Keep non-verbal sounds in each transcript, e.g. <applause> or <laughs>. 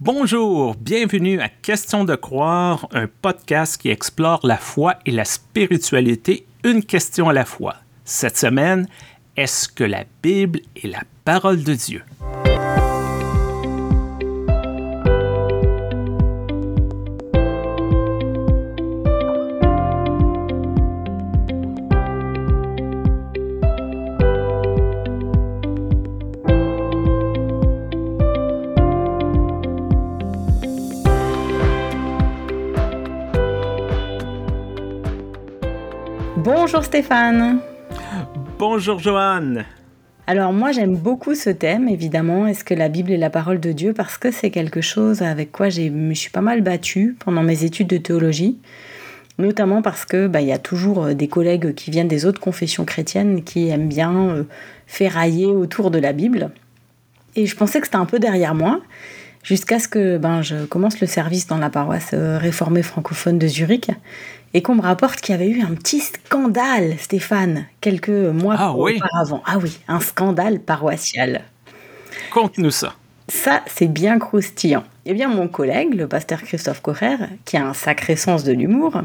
Bonjour, bienvenue à Question de croire, un podcast qui explore la foi et la spiritualité, une question à la fois. Cette semaine, est-ce que la Bible est la parole de Dieu? Stéphane. Bonjour Joanne. Alors moi j'aime beaucoup ce thème évidemment, est-ce que la Bible est la parole de Dieu? Parce que c'est quelque chose avec quoi je me suis pas mal battue pendant mes études de théologie, notamment parce que bah, il y a toujours euh, des collègues qui viennent des autres confessions chrétiennes qui aiment bien euh, ferrailler autour de la Bible. Et je pensais que c'était un peu derrière moi, jusqu'à ce que ben, je commence le service dans la paroisse euh, réformée francophone de Zurich et qu'on me rapporte qu'il y avait eu un petit scandale, Stéphane, quelques mois ah, auparavant. Ah oui, un scandale paroissial. Conte-nous ça. Ça, c'est bien croustillant. Eh bien, mon collègue, le pasteur Christophe Correr, qui a un sacré sens de l'humour,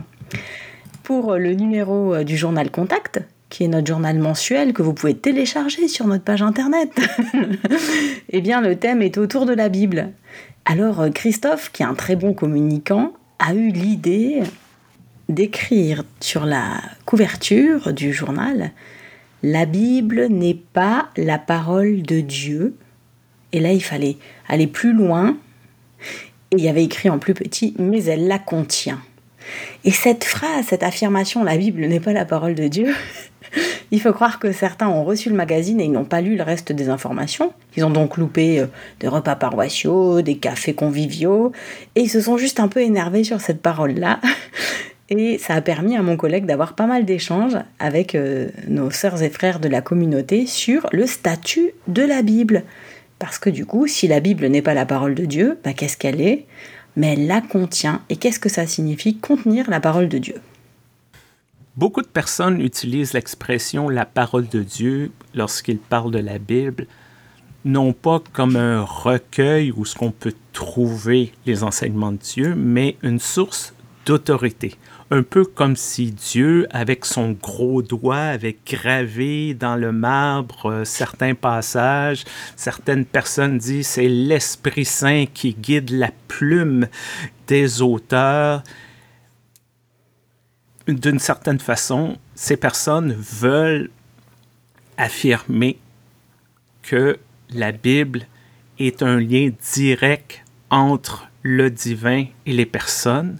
pour le numéro euh, du journal Contact, qui est notre journal mensuel que vous pouvez télécharger sur notre page internet, <laughs> eh bien, le thème est autour de la Bible. Alors, euh, Christophe, qui est un très bon communicant, a eu l'idée d'écrire sur la couverture du journal La Bible n'est pas la parole de Dieu. Et là, il fallait aller plus loin. Et il y avait écrit en plus petit Mais elle la contient. Et cette phrase, cette affirmation La Bible n'est pas la parole de Dieu. <laughs> Il faut croire que certains ont reçu le magazine et ils n'ont pas lu le reste des informations. Ils ont donc loupé euh, des repas paroissiaux, des cafés conviviaux, et ils se sont juste un peu énervés sur cette parole-là. Et ça a permis à mon collègue d'avoir pas mal d'échanges avec euh, nos sœurs et frères de la communauté sur le statut de la Bible. Parce que du coup, si la Bible n'est pas la parole de Dieu, bah, qu'est-ce qu'elle est? Mais elle la contient. Et qu'est-ce que ça signifie? Contenir la parole de Dieu Beaucoup de personnes utilisent l'expression la parole de Dieu lorsqu'ils parlent de la Bible, non pas comme un recueil où ce qu'on peut trouver les enseignements de Dieu, mais une source d'autorité un peu comme si Dieu, avec son gros doigt, avait gravé dans le marbre euh, certains passages. Certaines personnes disent c'est l'Esprit Saint qui guide la plume des auteurs. D'une certaine façon, ces personnes veulent affirmer que la Bible est un lien direct entre le divin et les personnes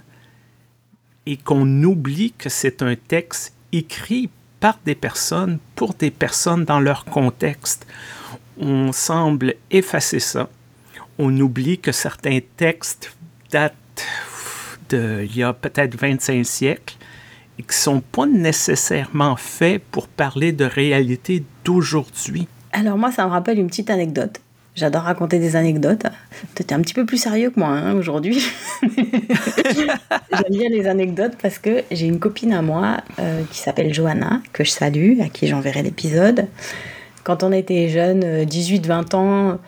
et qu'on oublie que c'est un texte écrit par des personnes, pour des personnes dans leur contexte. On semble effacer ça. On oublie que certains textes datent d'il y a peut-être 25 siècles et qui ne sont pas nécessairement faits pour parler de réalité d'aujourd'hui. Alors moi, ça me rappelle une petite anecdote. J'adore raconter des anecdotes. Tu es un petit peu plus sérieux que moi hein, aujourd'hui. <laughs> J'aime bien les anecdotes parce que j'ai une copine à moi euh, qui s'appelle Johanna, que je salue, à qui j'enverrai l'épisode. Quand on était jeunes, 18-20 ans,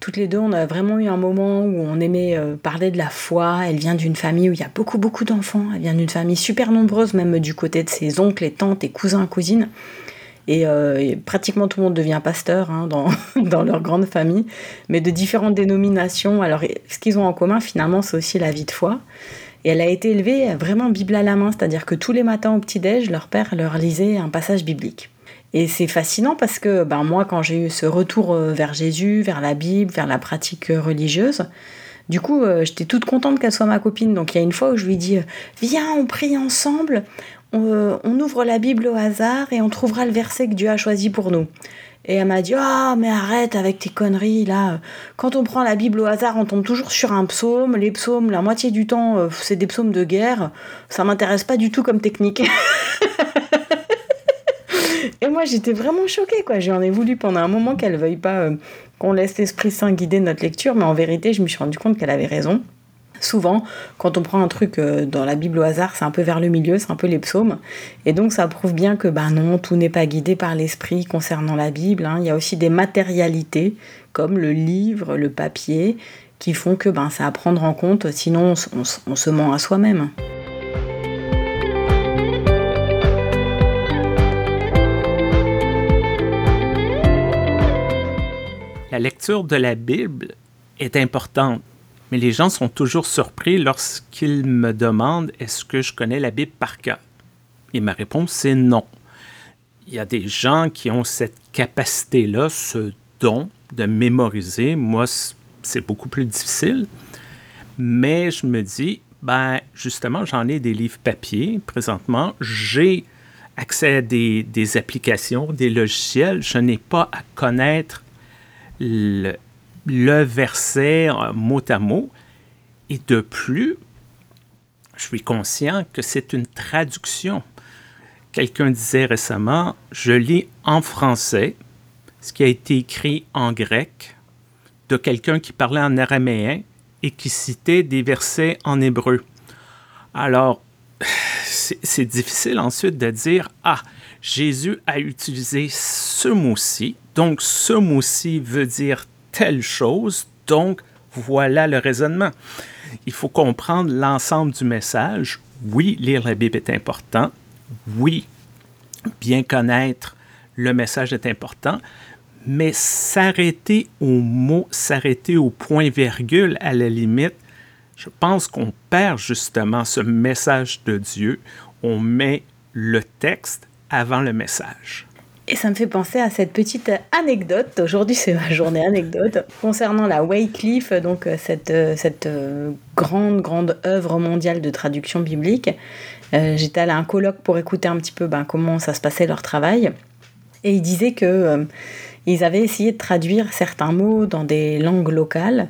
toutes les deux, on a vraiment eu un moment où on aimait euh, parler de la foi. Elle vient d'une famille où il y a beaucoup, beaucoup d'enfants. Elle vient d'une famille super nombreuse, même du côté de ses oncles et tantes et cousins, cousines. Euh, et, pratiquement tout le monde devient pasteur hein, dans, <laughs> dans, leur grande famille, mais de différentes dénominations. Alors, ce qu'ils ont en commun, finalement, c'est aussi la vie de foi. Et elle a été élevée vraiment Bible à la main, c'est-à-dire que tous les matins au petit-déj, leur père leur lisait un passage biblique. Et c'est fascinant parce que ben, moi, quand j'ai eu ce retour euh, vers Jésus, vers la Bible, vers la pratique religieuse, du coup, euh, j'étais toute contente qu'elle soit ma copine. Donc il y a une fois où je lui dis Viens, on prie ensemble, euh, on, ouvre la Bible au hasard et on trouvera le verset que Dieu a choisi pour nous. Et elle m'a dit Ah, mais arrête avec tes conneries là. Quand on prend la Bible au hasard, on tombe toujours sur un psaume. Les psaumes, la moitié du temps, euh, c'est des psaumes de guerre. Ça m'intéresse pas du tout comme technique. <laughs> et moi, j'étais vraiment choquée, quoi. J'en ai voulu pendant un moment qu'elle veuille pas euh, qu'on laisse l'Esprit Saint guider notre lecture, mais en vérité, je me suis rendu compte qu'elle avait raison. Souvent, quand on prend un truc euh, dans la Bible au hasard, c'est un peu vers le milieu, c'est un peu les psaumes. Et donc, ça prouve bien que, ben non, tout n'est pas guidé par l'esprit concernant la Bible. Hein. Il y a aussi des matérialités, comme le livre, le papier, qui font que ben, ça à prendre en compte, sinon on se ment à soi-même. La lecture de la Bible est importante, mais les gens sont toujours surpris lorsqu'ils me demandent est-ce que je connais la Bible par cœur? Et ma réponse c'est non. Il y a des gens qui ont cette capacité-là, ce don de mémoriser. Moi, c'est beaucoup plus difficile. Mais je me dis, ben justement, j'en ai des livres papier présentement. J'ai accès à des, des applications, des logiciels. Je n'ai pas à connaître le, verset euh, mot à mot. Et de plus, je suis conscient que c'est une traduction. Quelqu'un disait récemment, je lis en français ce qui a été écrit en grec de quelqu'un qui parlait en araméen et qui citait des versets en hébreu. Alors, c'est difficile ensuite de dire, ah, Jésus a utilisé ce mot-ci, donc ce mot-ci veut dire telle chose, donc voilà le raisonnement. Il faut comprendre l'ensemble du message. Oui, lire la Bible est important. Oui, bien connaître le message est important, mais s'arrêter au mot, s'arrêter au point-virgule à la limite, je pense qu'on perd justement ce message de Dieu. On met le texte avant le message. Et ça me fait penser à cette petite anecdote. Aujourd'hui, c'est ma journée anecdote concernant la Wycliffe, donc euh, cette, euh, cette euh, grande, grande œuvre mondiale de traduction biblique. J'étais allée à un colloque pour écouter un petit peu ben, comment ça se passait leur travail. Et ils disaient que ils avaient essayé de traduire certains mots dans des langues locales.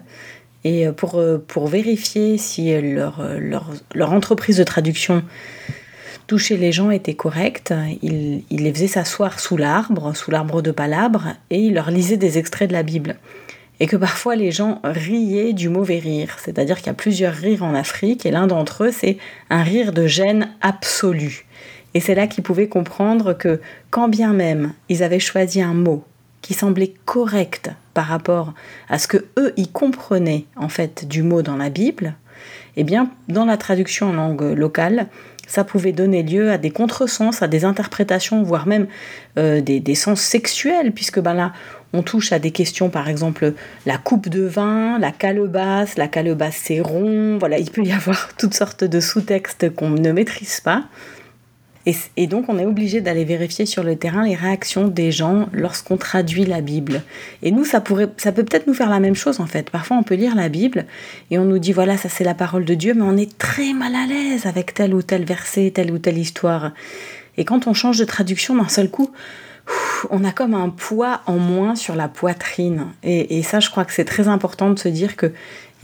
Et pour, pour vérifier si leur, leur, leur entreprise de traduction toucher les gens était correct. Il, les faisait s'asseoir sous l'arbre, sous l'arbre de palabre, et il leur lisait des extraits de la Bible. Et que parfois les gens riaient du mauvais rire. C'est-à-dire qu'il y a plusieurs rires en Afrique, et l'un d'entre eux, c'est un rire de gêne absolu. Et c'est là qu'ils pouvaient comprendre que, quand bien même ils avaient choisi un mot qui semblait correct par rapport à ce que eux y comprenaient en fait du mot dans la Bible, eh bien, dans la traduction en langue locale, ça pouvait donner lieu à des contresens, à des interprétations, voire même euh, des, sens sexuels, puisque ben là, on touche à des questions, par exemple, la coupe de vin, la calebasse, la calebasse c'est rond, voilà, il peut y avoir <laughs> toutes sortes de sous-textes qu'on ne maîtrise pas. Et, donc, on est obligé d'aller vérifier sur le terrain les réactions des gens lorsqu'on traduit la Bible. Et nous, ça, pourrait, ça peut peut-être nous faire la même chose, en fait. Parfois, on peut lire la Bible et on nous dit, voilà, ça c'est la parole de Dieu, mais on est très mal à l'aise avec tel ou tel verset, telle ou telle histoire. Et quand on change de traduction d'un seul coup, on a comme un poids en moins sur la poitrine. Et, et ça, je crois que c'est très important de se dire que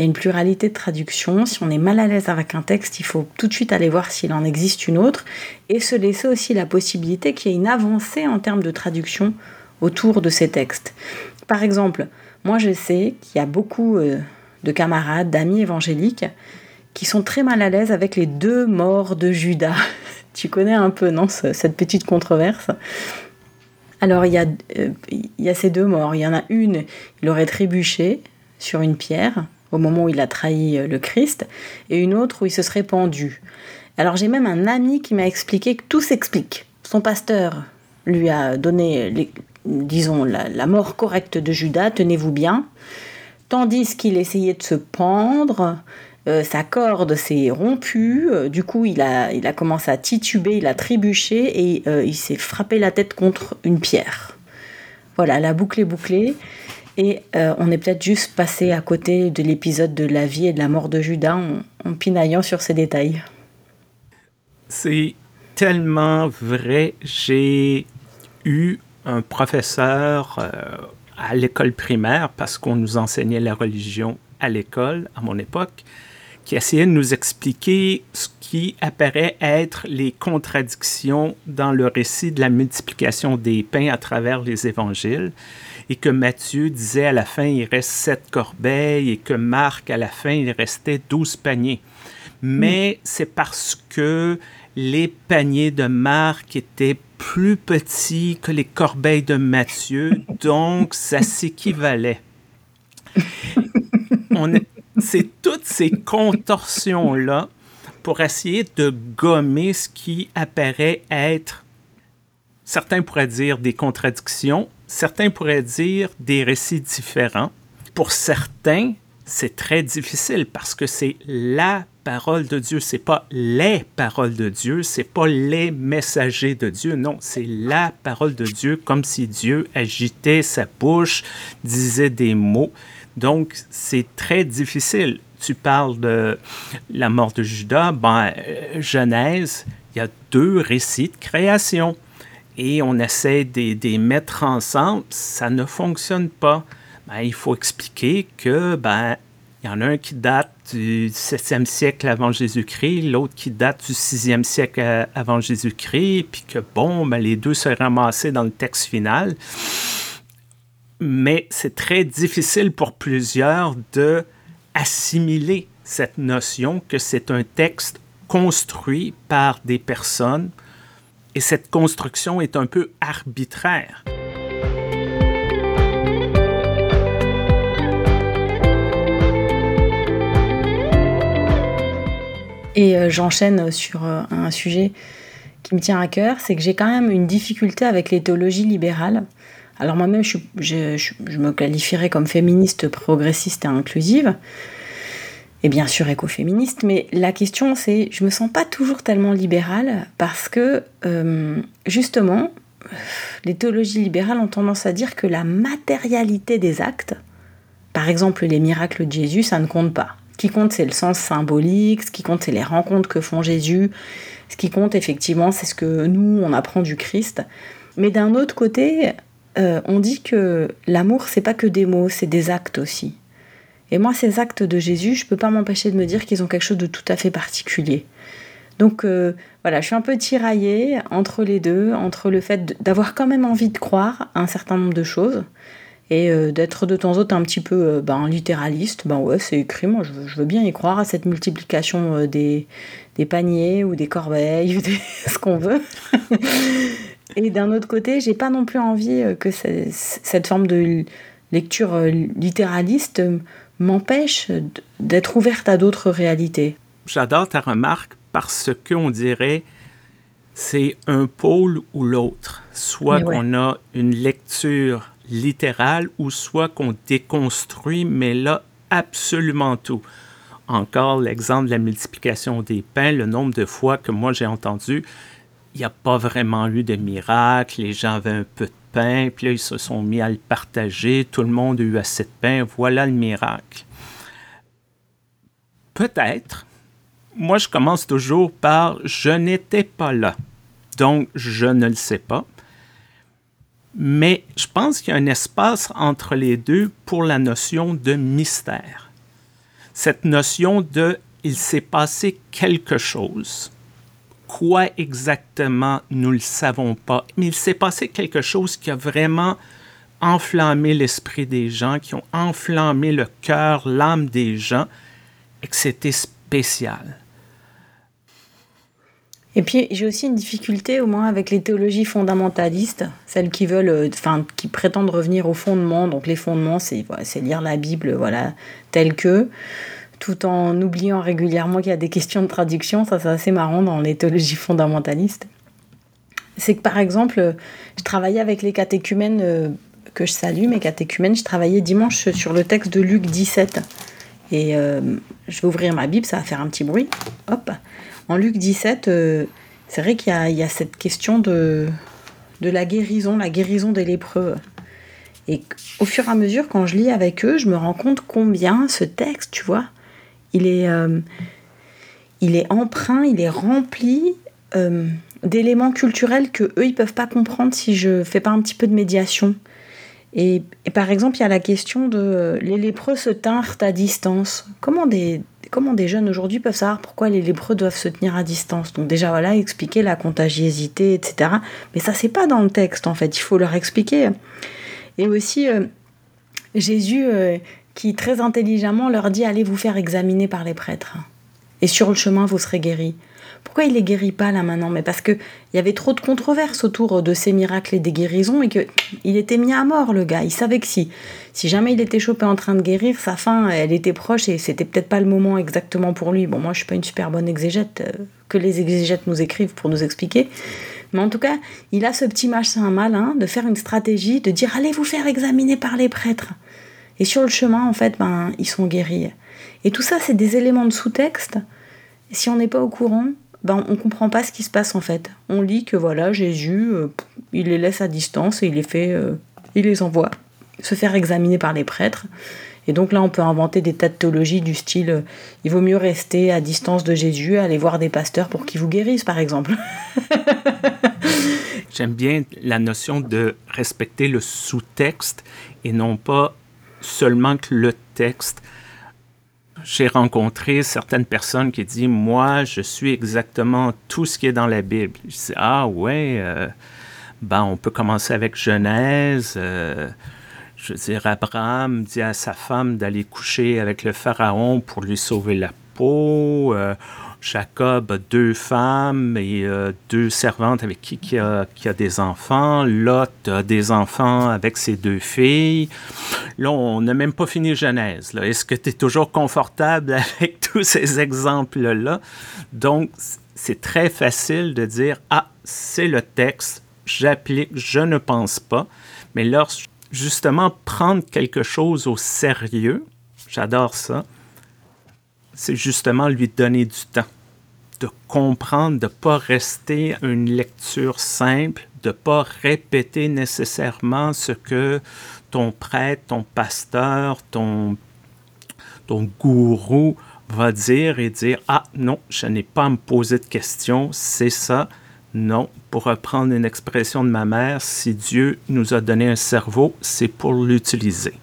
il y a une pluralité de traductions. Si on est mal à l'aise avec un texte, il faut tout de suite aller voir s'il en existe une autre et se laisser aussi la possibilité qu'il y ait une avancée en termes de traduction autour de ces textes. Par exemple, moi je sais qu'il y a beaucoup euh, de camarades, d'amis évangéliques qui sont très mal à l'aise avec les deux morts de Judas. <laughs> tu connais un peu, non, cette petite controverse? Alors il y, a, euh, il y a ces deux morts. Il y en a une, il aurait trébuché sur une pierre, au moment où il a trahi euh, le Christ, et une autre où il se serait pendu. Alors j'ai même un ami qui m'a expliqué que tout s'explique. Son pasteur lui a donné, disons, la, mort correcte de Judas, tenez-vous bien, tandis qu'il essayait de se pendre, euh, sa corde s'est rompue, euh, du coup il a, il a commencé à tituber, il a trébuché et il s'est frappé la tête contre une pierre. Voilà, la boucle est bouclée. Et euh, on est peut-être juste passé à côté de l'épisode de la vie et de la mort de Judas en, pinaillant sur ces détails. C'est tellement vrai. J'ai eu un professeur euh, à l'école primaire parce qu'on nous enseignait la religion à l'école à mon époque qui essayait de nous expliquer ce qui apparaît être les contradictions dans le récit de la multiplication des pains à travers les évangiles et que Matthieu disait à la fin il reste sept corbeilles et que Marc à la fin il restait douze paniers. Mais mm. c'est parce que les paniers de Marc étaient plus petits que les corbeilles de Matthieu, donc ça <laughs> s'équivalait. C'est toutes ces contorsions-là pour essayer de gommer ce qui apparaît être, certains pourraient dire des contradictions, certains pourraient dire des récits différents. Pour certains, c'est très difficile parce que c'est la parole de Dieu, c'est pas les paroles de Dieu, c'est pas les messagers de Dieu, non, c'est la parole de Dieu comme si Dieu agitait sa bouche, disait des mots. Donc, c'est très difficile. Tu parles de la mort de Judas, ben, euh, Genèse, il y a deux récits de création et on essaie de les mettre ensemble, ça ne fonctionne pas. Ben, il faut expliquer que ben, il y en a un qui date du 7e siècle avant Jésus-Christ, l'autre qui date du 6e siècle euh, avant Jésus-Christ, puis que bon, ben, les deux se ramassaient dans le texte final. Mais c'est très difficile pour plusieurs de assimiler cette notion que c'est un texte construit par des personnes et cette construction est un peu arbitraire. Et euh, j'enchaîne sur euh, un sujet qui me tient à cœur, c'est que j'ai quand même une difficulté avec les théologies libérales. Alors moi-même, je, je, me qualifierais comme féministe, progressiste et inclusive, et bien sûr écoféministe, mais la question c'est, je me sens pas toujours tellement libérale parce que euh, justement, les théologies libérales ont tendance à dire que la matérialité des actes, par exemple les miracles de Jésus, ça ne compte pas. Ce qui compte, c'est le sens symbolique, ce qui compte, c'est les rencontres que font Jésus, ce qui compte, effectivement, c'est ce que nous, on apprend du Christ. Mais d'un autre côté, euh, on dit que l'amour, c'est pas que des mots, c'est des actes aussi. Et moi, ces actes de Jésus, je peux pas m'empêcher de me dire qu'ils ont quelque chose de tout à fait particulier. Donc euh, voilà, je suis un peu tiraillée entre les deux, entre le fait d'avoir quand même envie de croire à un certain nombre de choses, et euh, d'être de temps en temps un petit peu euh, ben, littéraliste, ben ouais, c'est écrit, moi je veux, bien y croire à cette multiplication des, des, paniers ou des corbeilles, ou <laughs> ce qu'on veut. et d'un autre côté, j'ai pas non plus envie que cette forme de lecture littéraliste m'empêche d'être ouverte à d'autres réalités. J'adore ta remarque parce qu'on dirait c'est un pôle ou l'autre. Soit qu'on a une lecture littéral ou soit qu'on déconstruit, mais là, absolument tout. Encore l'exemple de la multiplication des pains, le nombre de fois que moi j'ai entendu, il n'y a pas vraiment eu de miracle, les gens avaient un peu de pain, puis là ils se sont mis à le partager, tout le monde a eu assez de pain, voilà le miracle. Peut-être. Moi, je commence toujours par je n'étais pas là. Donc, je ne le sais pas. Mais je pense qu'il y a un espace entre les deux pour la notion de mystère. Cette notion de il s'est passé quelque chose. Quoi exactement, nous ne le savons pas. Mais il s'est passé quelque chose qui a vraiment enflammé l'esprit des gens, qui ont enflammé le cœur, l'âme des gens, et que c'était spécial. Et puis j'ai aussi une difficulté au moins avec les théologies fondamentalistes, celles qui veulent, euh, enfin qui prétendent revenir aux fondements. Donc les fondements, c'est lire la Bible, voilà, telle que, tout en oubliant régulièrement qu'il y a des questions de traduction. Ça c'est assez marrant dans les théologies fondamentalistes. C'est que par exemple, je travaillais avec les catéchumènes euh, que je salue, mes catéchumènes, je travaillais dimanche sur le texte de Luc 17. Et euh, je vais ouvrir ma Bible, ça va faire un petit bruit. Hop en Luc 17, euh, c'est vrai qu'il y, a cette question de la guérison, la guérison des lépreux. Et au fur et à mesure, quand je lis avec eux, je me rends compte combien ce texte, tu vois, il est, euh, il est emprunt, il est rempli euh, d'éléments culturels que eux ils peuvent pas comprendre si je fais pas un petit peu de médiation. Et, par exemple, il y a la question de les lépreux se tinrent à distance. Comment des, comment des jeunes aujourd'hui peuvent savoir pourquoi les lépreux doivent se tenir à distance? Donc déjà voilà, expliquer la contagiosité, etc. Mais ça c'est pas dans le texte en fait, il faut leur expliquer. Et aussi euh, Jésus euh, qui très intelligemment leur dit allez vous faire examiner par les prêtres. et sur le chemin vous serez guéris. Pourquoi il les guérit pas là maintenant? Mais parce qu'il y avait trop de controverses autour de ces miracles et des guérisons et qu'il était mis à mort le gars. Il savait que si, si jamais il était chopé en train de guérir, sa fin elle était proche et c'était peut-être pas le moment exactement pour lui. Bon moi je suis pas une super bonne exégète euh, que les exégètes nous écrivent pour nous expliquer. Mais en tout cas, il a ce petit machin malin de faire une stratégie, de dire allez vous faire examiner par les prêtres. Et sur le chemin, en fait, ben, ils sont guéris. Et tout ça, c'est des éléments de sous-texte. Si on n'est pas au courant, ben, on comprend pas ce qui se passe en fait. On lit que voilà, Jésus, euh, il les laisse à distance et il les fait, euh, il les envoie se faire examiner par les prêtres. Et donc là, on peut inventer des tas de théologies du style euh, il vaut mieux rester à distance de Jésus, aller voir des pasteurs pour qu'ils vous guérissent, par exemple. <laughs> J'aime bien la notion de respecter le sous-texte et non pas seulement que le texte j'ai rencontré certaines personnes qui disent Moi, je suis exactement tout ce qui est dans la Bible. Je dis Ah, ouais, euh, ben, on peut commencer avec Genèse. Euh, je veux dire, Abraham dit à sa femme d'aller coucher avec le pharaon pour lui sauver la peau. Euh, Jacob a deux femmes et euh, deux servantes avec qui il a, qui a des enfants. Lot a des enfants avec ses deux filles. Là, on n'a même pas fini Genèse. Est-ce que tu es toujours confortable <laughs> avec tous ces exemples-là? Donc, c'est très facile de dire, ah, c'est le texte, j'applique, je ne pense pas. Mais lorsque, justement, prendre quelque chose au sérieux, j'adore ça, c'est justement lui donner du temps, de comprendre, de ne pas rester une lecture simple, de ne pas répéter nécessairement ce que ton prêtre, ton pasteur, ton, ton gourou va dire et dire Ah non, je n'ai pas à me poser de questions, c'est ça. Non, pour reprendre une expression de ma mère, si Dieu nous a donné un cerveau, c'est pour l'utiliser.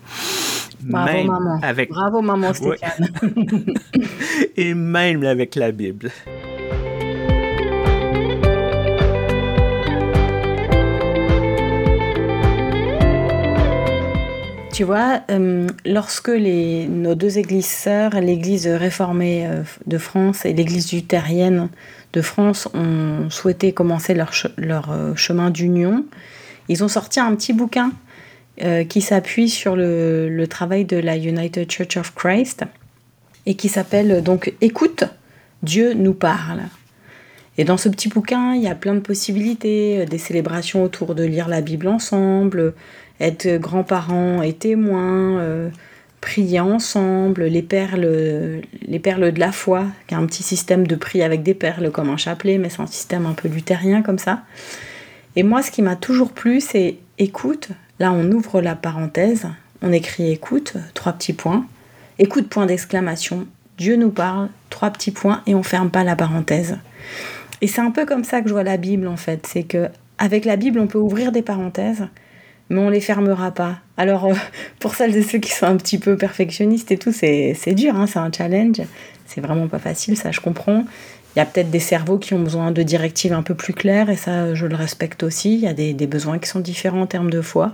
Bravo, maman. Avec... Bravo, maman Stéphane. <laughs> Et même avec la Bible. Tu vois, euh, lorsque les, nos deux églises sœurs, l'église réformée euh, de France et l'église luthérienne de France, ont souhaité commencer leur, leur euh, chemin d'union, ils ont sorti un petit bouquin euh, qui s'appuie sur le, le, travail de la United Church of Christ et qui s'appelle euh, donc Écoute, Dieu nous parle. Et dans ce petit bouquin, il y a plein de possibilités, des célébrations autour de lire la Bible ensemble, être grands-parents et témoins, prier ensemble, les perles, les perles de la foi, qui est un petit système de prier avec des perles comme un chapelet, mais c'est un système un peu luthérien comme ça. Et moi, ce qui m'a toujours plu, c'est écoute, Là, on ouvre la parenthèse, on écrit écoute, trois petits points. Écoute, point d'exclamation. Dieu nous parle, trois petits points, et on ferme pas la parenthèse. Et c'est un peu comme ça que je vois la Bible en fait. C'est que avec la Bible, on peut ouvrir des parenthèses, mais on les fermera pas. Alors, euh, pour celles et ceux qui sont un petit peu perfectionnistes et tout, c'est dur, hein, c'est un challenge. C'est vraiment pas facile, ça je comprends. Il y a peut-être des cerveaux qui ont besoin de directives un peu plus claires, et ça, je le respecte aussi. Il y a des, besoins qui sont différents en termes de foi.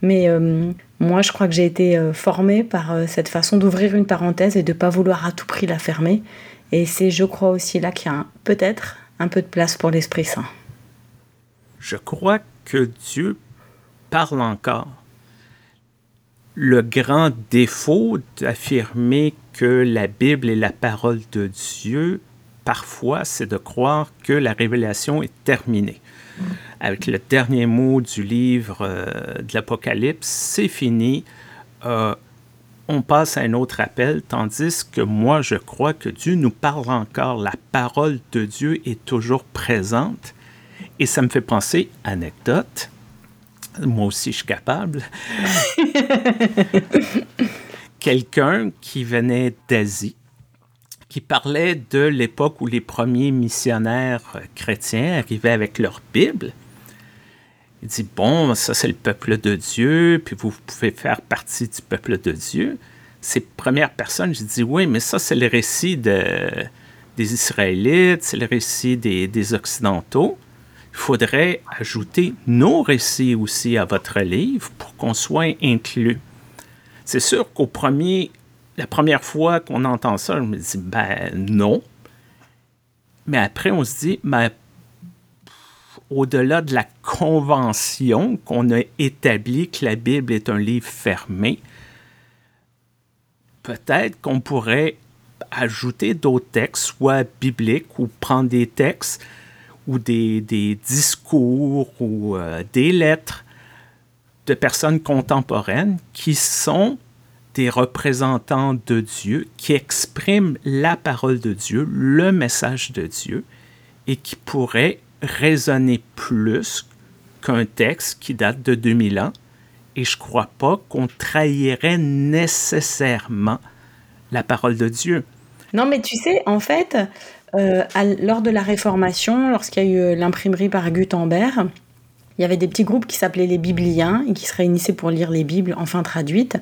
Mais euh, moi, je crois que j'ai été euh, formée par cette façon d'ouvrir une parenthèse et de ne pas vouloir à tout prix la fermer. Et c'est, je crois aussi, là qu'il y a peut-être un peu de place pour l'Esprit Saint. Je crois que Dieu parle encore. Le grand défaut d'affirmer que la Bible est la parole de Dieu, parfois, c'est de croire que la révélation est terminée. Avec le dernier mot du livre euh, de l'Apocalypse, c'est fini. Euh, on passe à un autre appel, tandis que moi, je crois que Dieu nous parle encore. La parole de Dieu est toujours présente. Et ça me fait penser, anecdote, moi aussi je suis capable, <laughs> quelqu'un qui venait d'Asie, qui parlait de l'époque où les premiers missionnaires chrétiens arrivaient avec leur Bible. Il dit, bon, ça c'est le peuple de Dieu, puis vous pouvez faire partie du peuple de Dieu. Ces premières personnes, je dis, oui, mais ça c'est le récit de, des Israélites, c'est le récit des Occidentaux. Il faudrait ajouter nos récits aussi à votre livre pour qu'on soit inclus. C'est sûr qu'au premier la première fois qu'on entend ça, je me dis, ben non. Mais après, on se dit, ben, au-delà de la convention qu'on a établie que la Bible est un livre fermé, peut-être qu'on pourrait ajouter d'autres textes, soit bibliques, ou prendre des textes, ou des, discours, ou euh, des lettres de personnes contemporaines qui sont des représentants de Dieu, qui expriment la parole de Dieu, le message de Dieu, et qui pourraient résonner plus qu'un texte qui date de 2000 ans. Et je ne crois pas qu'on trahirait nécessairement la parole de Dieu. Non, mais tu sais, en fait, euh, lors de la Réformation, lorsqu'il y a eu l'imprimerie par Gutenberg, il y avait des petits groupes qui s'appelaient les Bibliens et qui se réunissaient pour lire les Bibles enfin traduites.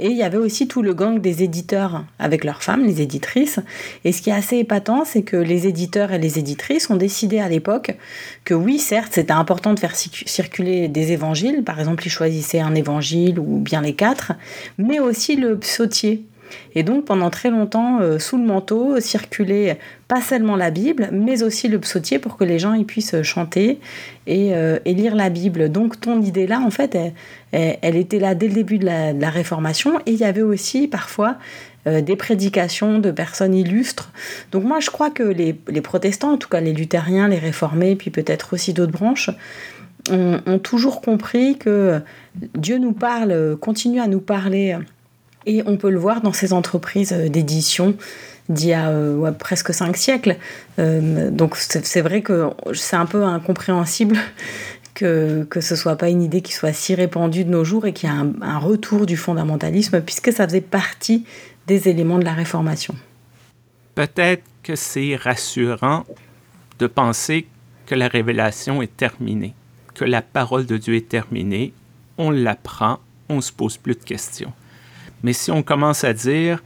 Et il y avait aussi tout le gang des éditeurs avec leurs femmes, les éditrices. Et ce qui est assez épatant, c'est que les éditeurs et les éditrices ont décidé à l'époque que oui, certes, c'était important de faire circuler des évangiles. Par exemple, ils choisissaient un évangile ou bien les quatre, mais aussi le psautier et donc pendant très longtemps, euh, sous le manteau, circulait pas seulement la Bible, mais aussi le psautier pour que les gens y puissent chanter euh, et, lire la Bible. Donc ton idée là, en fait, elle, était là dès le début de la, Réformation. Et il y avait aussi parfois euh, des prédications de personnes illustres. Donc moi, je crois que les, protestants, en tout cas les luthériens, les réformés, puis peut-être aussi d'autres branches, ont, toujours compris que Dieu nous parle, continue à nous parler et on peut le voir dans ces entreprises euh, d'édition d'il y a euh, presque cinq siècles. Euh, donc c'est vrai que c'est un peu incompréhensible <laughs> que, que ce soit pas une idée qui soit si répandue de nos jours et qu'il y a un, un, retour du fondamentalisme, puisque ça faisait partie des éléments de la Réformation. Peut-être que c'est rassurant de penser que la révélation est terminée, que la parole de Dieu est terminée, on l'apprend, on ne se pose plus de questions. Mais si on commence à dire,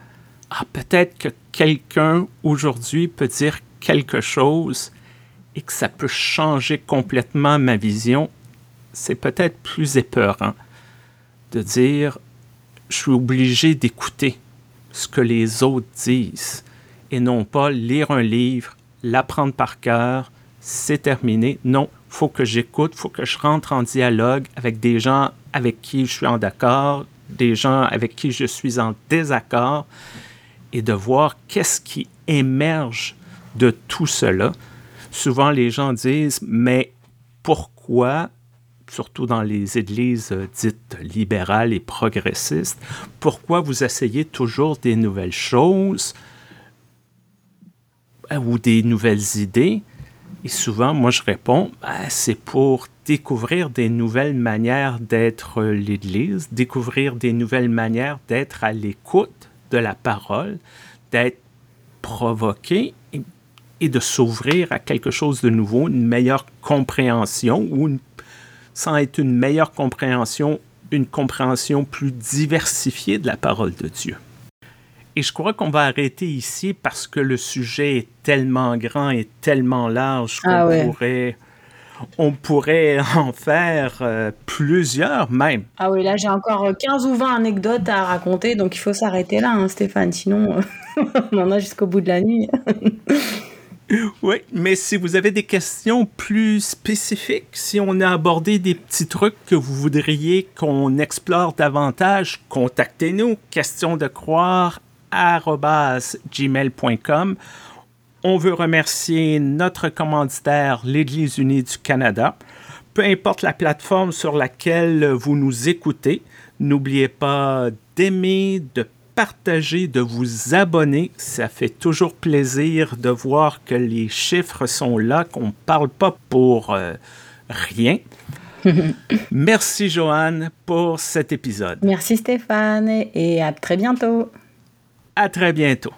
ah, peut-être que quelqu'un aujourd'hui peut dire quelque chose et que ça peut changer complètement ma vision, c'est peut-être plus épeurant de dire, je suis obligé d'écouter ce que les autres disent et non pas lire un livre, l'apprendre par cœur, c'est terminé. Non, faut que j'écoute, faut que je rentre en dialogue avec des gens avec qui je suis en accord, des gens avec qui je suis en désaccord et de voir qu'est-ce qui émerge de tout cela. Souvent, les gens disent, mais pourquoi, surtout dans les églises euh, dites libérales et progressistes, pourquoi vous essayez toujours des nouvelles choses euh, ou des nouvelles idées? Et souvent, moi, je réponds, ben, c'est pour découvrir des nouvelles manières d'être l'Église, découvrir des nouvelles manières d'être à l'écoute de la parole, d'être provoqué et, de s'ouvrir à quelque chose de nouveau, une meilleure compréhension ou sans être une meilleure compréhension, une compréhension plus diversifiée de la parole de Dieu. Et je crois qu'on va arrêter ici parce que le sujet est tellement grand et tellement large qu'on ah pourrait, on pourrait <laughs> en faire euh, plusieurs même. Ah oui, là j'ai encore 15 ou 20 anecdotes à raconter, donc il faut s'arrêter là, hein, Stéphane, sinon <laughs> on en a jusqu'au bout de la nuit. <laughs> oui, mais si vous avez des questions plus spécifiques, si on a abordé des petits trucs que vous voudriez qu'on explore davantage, contactez-nous. Question de croire gmail.com. On veut remercier notre commanditaire, l'Église unie du Canada. Peu importe la plateforme sur laquelle vous nous écoutez, n'oubliez pas d'aimer, de partager, de vous abonner. Ça fait toujours plaisir de voir que les chiffres sont là, qu'on ne parle pas pour euh, rien. <laughs> Merci Joanne pour cet épisode. Merci Stéphane et à très bientôt. À très bientôt.